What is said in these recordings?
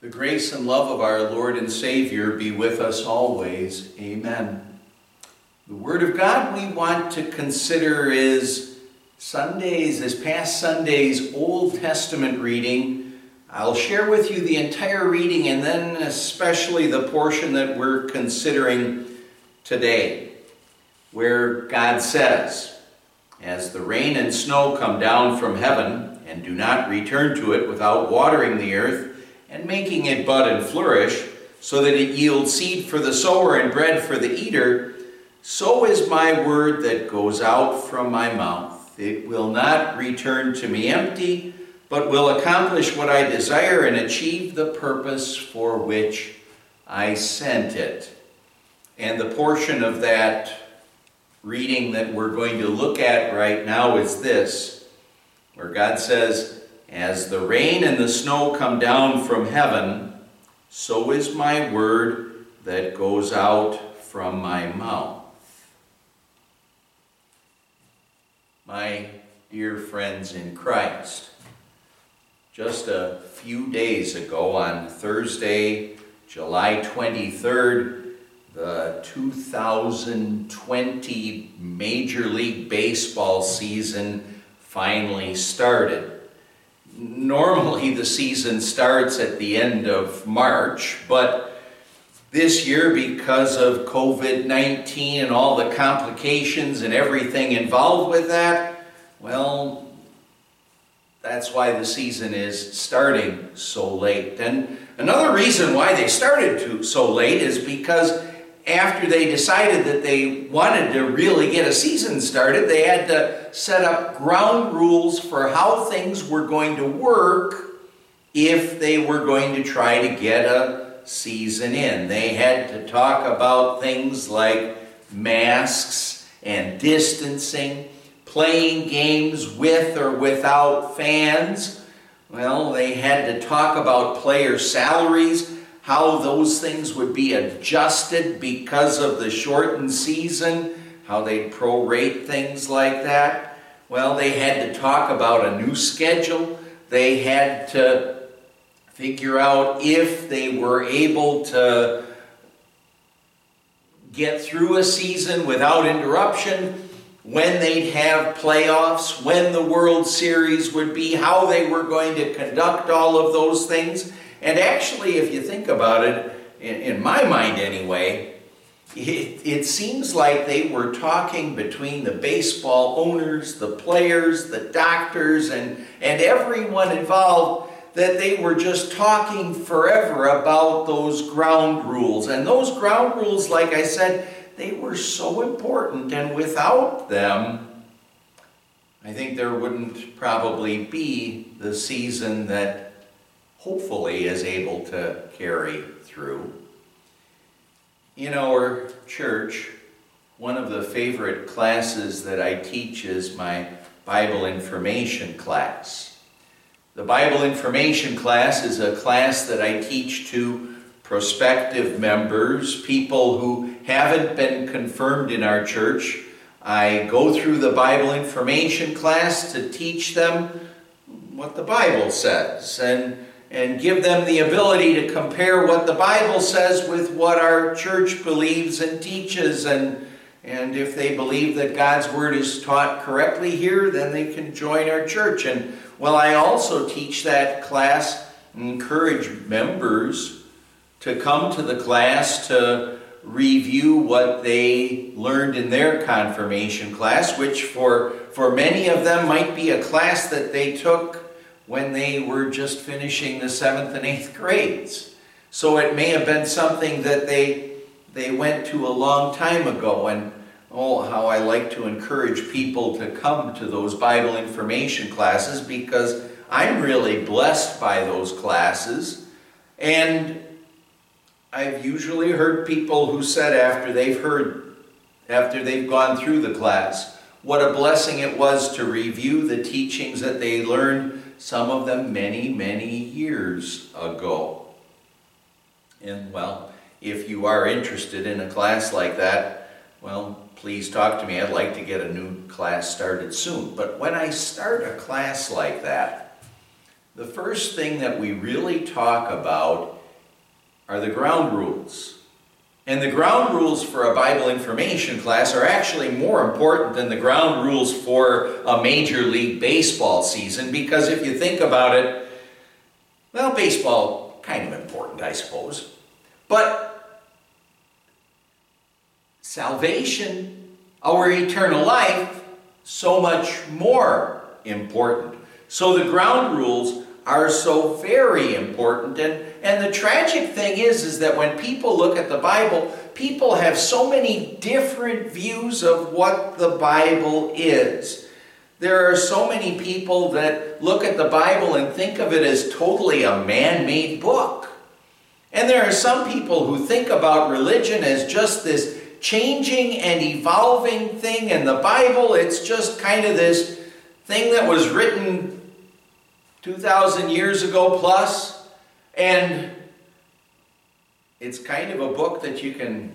The grace and love of our Lord and Savior be with us always. Amen. The Word of God we want to consider is Sunday's, this past Sunday's Old Testament reading. I'll share with you the entire reading and then especially the portion that we're considering today, where God says, As the rain and snow come down from heaven and do not return to it without watering the earth, and making it bud and flourish, so that it yields seed for the sower and bread for the eater, so is my word that goes out from my mouth. It will not return to me empty, but will accomplish what I desire and achieve the purpose for which I sent it. And the portion of that reading that we're going to look at right now is this, where God says, as the rain and the snow come down from heaven, so is my word that goes out from my mouth. My dear friends in Christ, just a few days ago on Thursday, July 23rd, the 2020 Major League Baseball season finally started normally the season starts at the end of March, but this year, because of COVID 19 and all the complications and everything involved with that, well, that's why the season is starting so late. And another reason why they started to, so late is because after they decided that they wanted to really get a season started, they had to set up ground rules for how things were going to work if they were going to try to get a season in. They had to talk about things like masks and distancing, playing games with or without fans. Well, they had to talk about player salaries how those things would be adjusted because of the shortened season, how they'd prorate things like that. Well, they had to talk about a new schedule. They had to figure out if they were able to get through a season without interruption, when they'd have playoffs, when the World Series would be, how they were going to conduct all of those things. And actually, if you think about it, in, in my mind anyway, it, it, seems like they were talking between the baseball owners, the players, the doctors, and, and everyone involved that they were just talking forever about those ground rules. And those ground rules, like I said, they were so important, and without them, I think there wouldn't probably be the season that hopefully is able to carry through. In our church, one of the favorite classes that I teach is my Bible information class. The Bible information class is a class that I teach to prospective members, people who haven't been confirmed in our church. I go through the Bible information class to teach them what the Bible says. And and give them the ability to compare what the Bible says with what our church believes and teaches. And, and if they believe that God's Word is taught correctly here, then they can join our church. And well, I also teach that class encourage members to come to the class to review what they learned in their confirmation class, which for, for many of them might be a class that they took when they were just finishing the seventh and eighth grades. So it may have been something that they, they went to a long time ago. And oh, how I like to encourage people to come to those Bible information classes because I'm really blessed by those classes. And I've usually heard people who said after they've heard, after they've gone through the class, what a blessing it was to review the teachings that they learned some of them many, many years ago. And well, if you are interested in a class like that, well, please talk to me. I'd like to get a new class started soon. But when I start a class like that, the first thing that we really talk about are the ground rules. And the ground rules for a Bible information class are actually more important than the ground rules for a Major League Baseball season because if you think about it, well, baseball, kind of important, I suppose. But salvation, our eternal life, so much more important. So the ground rules are so very important. And, and the tragic thing is, is that when people look at the Bible, people have so many different views of what the Bible is. There are so many people that look at the Bible and think of it as totally a man made book. And there are some people who think about religion as just this changing and evolving thing, and the Bible, it's just kind of this thing that was written 2,000 years ago plus, and it's kind of a book that you can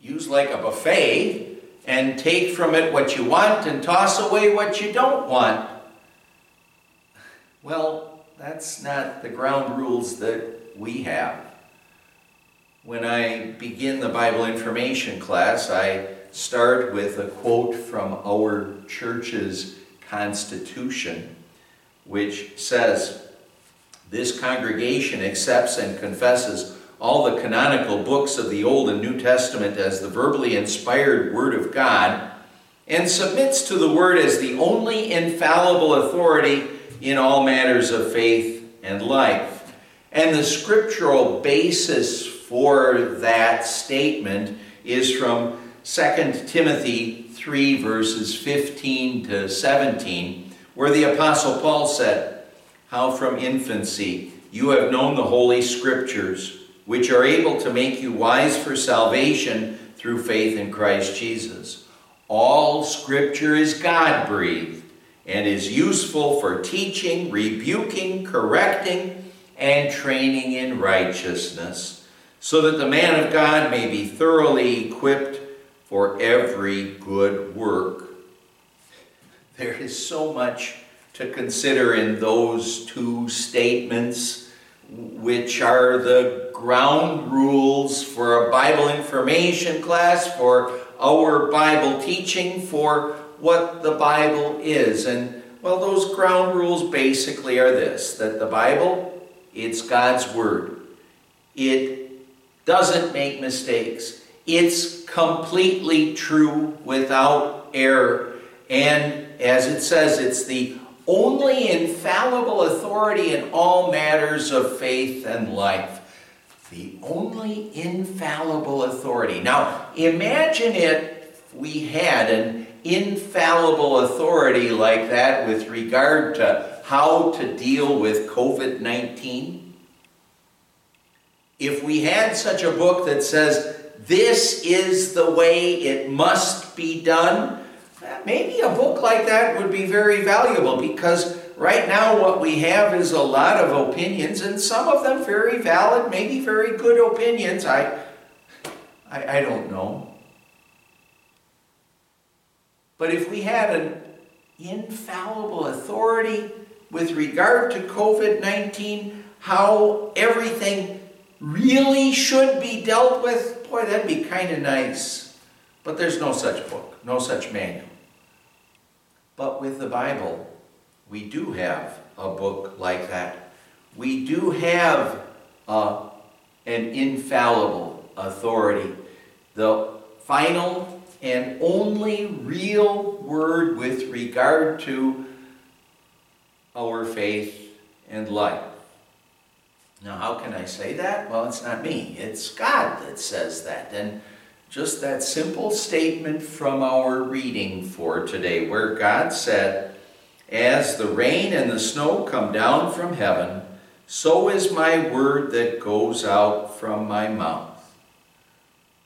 use like a buffet and take from it what you want and toss away what you don't want. Well, that's not the ground rules that we have. When I begin the Bible information class, I start with a quote from our church's constitution which says, This congregation accepts and confesses all the canonical books of the Old and New Testament as the verbally inspired Word of God and submits to the Word as the only infallible authority in all matters of faith and life. And the scriptural basis for that statement is from 2 Timothy 3, verses 15 to 17 where the Apostle Paul said, How from infancy you have known the Holy Scriptures, which are able to make you wise for salvation through faith in Christ Jesus. All Scripture is God breathed and is useful for teaching, rebuking, correcting, and training in righteousness, so that the man of God may be thoroughly equipped for every good work. There is so much to consider in those two statements, which are the ground rules for a Bible information class, for our Bible teaching, for what the Bible is. And well, those ground rules basically are this that the Bible, it's God's Word. It doesn't make mistakes. It's completely true without error. And as it says, it's the only infallible authority in all matters of faith and life. The only infallible authority. Now, imagine it we had an infallible authority like that with regard to how to deal with COVID 19. If we had such a book that says, this is the way it must be done, maybe a book like that would be very valuable because right now what we have is a lot of opinions and some of them very valid, maybe very good opinions. I, I, I don't know. But if we had an infallible authority with regard to COVID 19, how everything really should be dealt with, boy, that'd be kind of nice. But there's no such book, no such manual. But with the Bible, we do have a book like that. We do have uh, an infallible authority. The final and only real word with regard to our faith and life. Now, how can I say that? Well, it's not me, it's God that says that. And just that simple statement from our reading for today, where God said, As the rain and the snow come down from heaven, so is my word that goes out from my mouth.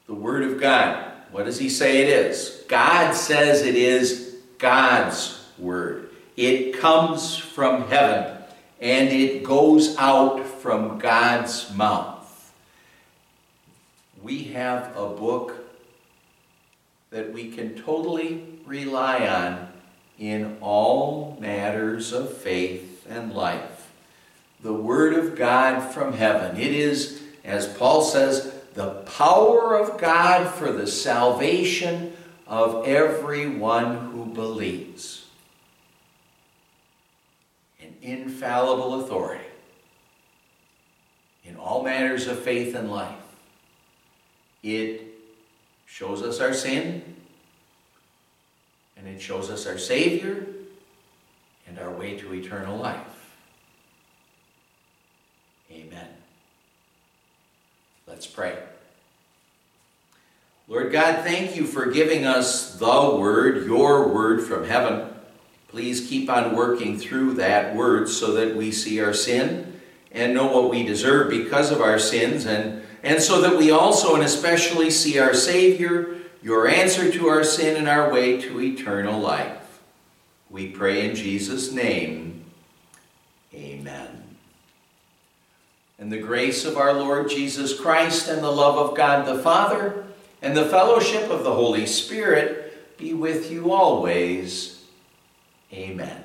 The word of God. What does he say it is? God says it is God's word. It comes from heaven and it goes out from God's mouth we have a book that we can totally rely on in all matters of faith and life. The Word of God from heaven. It is, as Paul says, the power of God for the salvation of everyone who believes. An infallible authority in all matters of faith and life. It shows us our sin, and it shows us our Savior and our way to eternal life. Amen. Let's pray. Lord God, thank you for giving us the Word, your Word from heaven. Please keep on working through that Word so that we see our sin and know what we deserve because of our sins, and, and so that we also and especially see our Savior, your answer to our sin, and our way to eternal life. We pray in Jesus' name. Amen. And the grace of our Lord Jesus Christ and the love of God the Father and the fellowship of the Holy Spirit be with you always. Amen.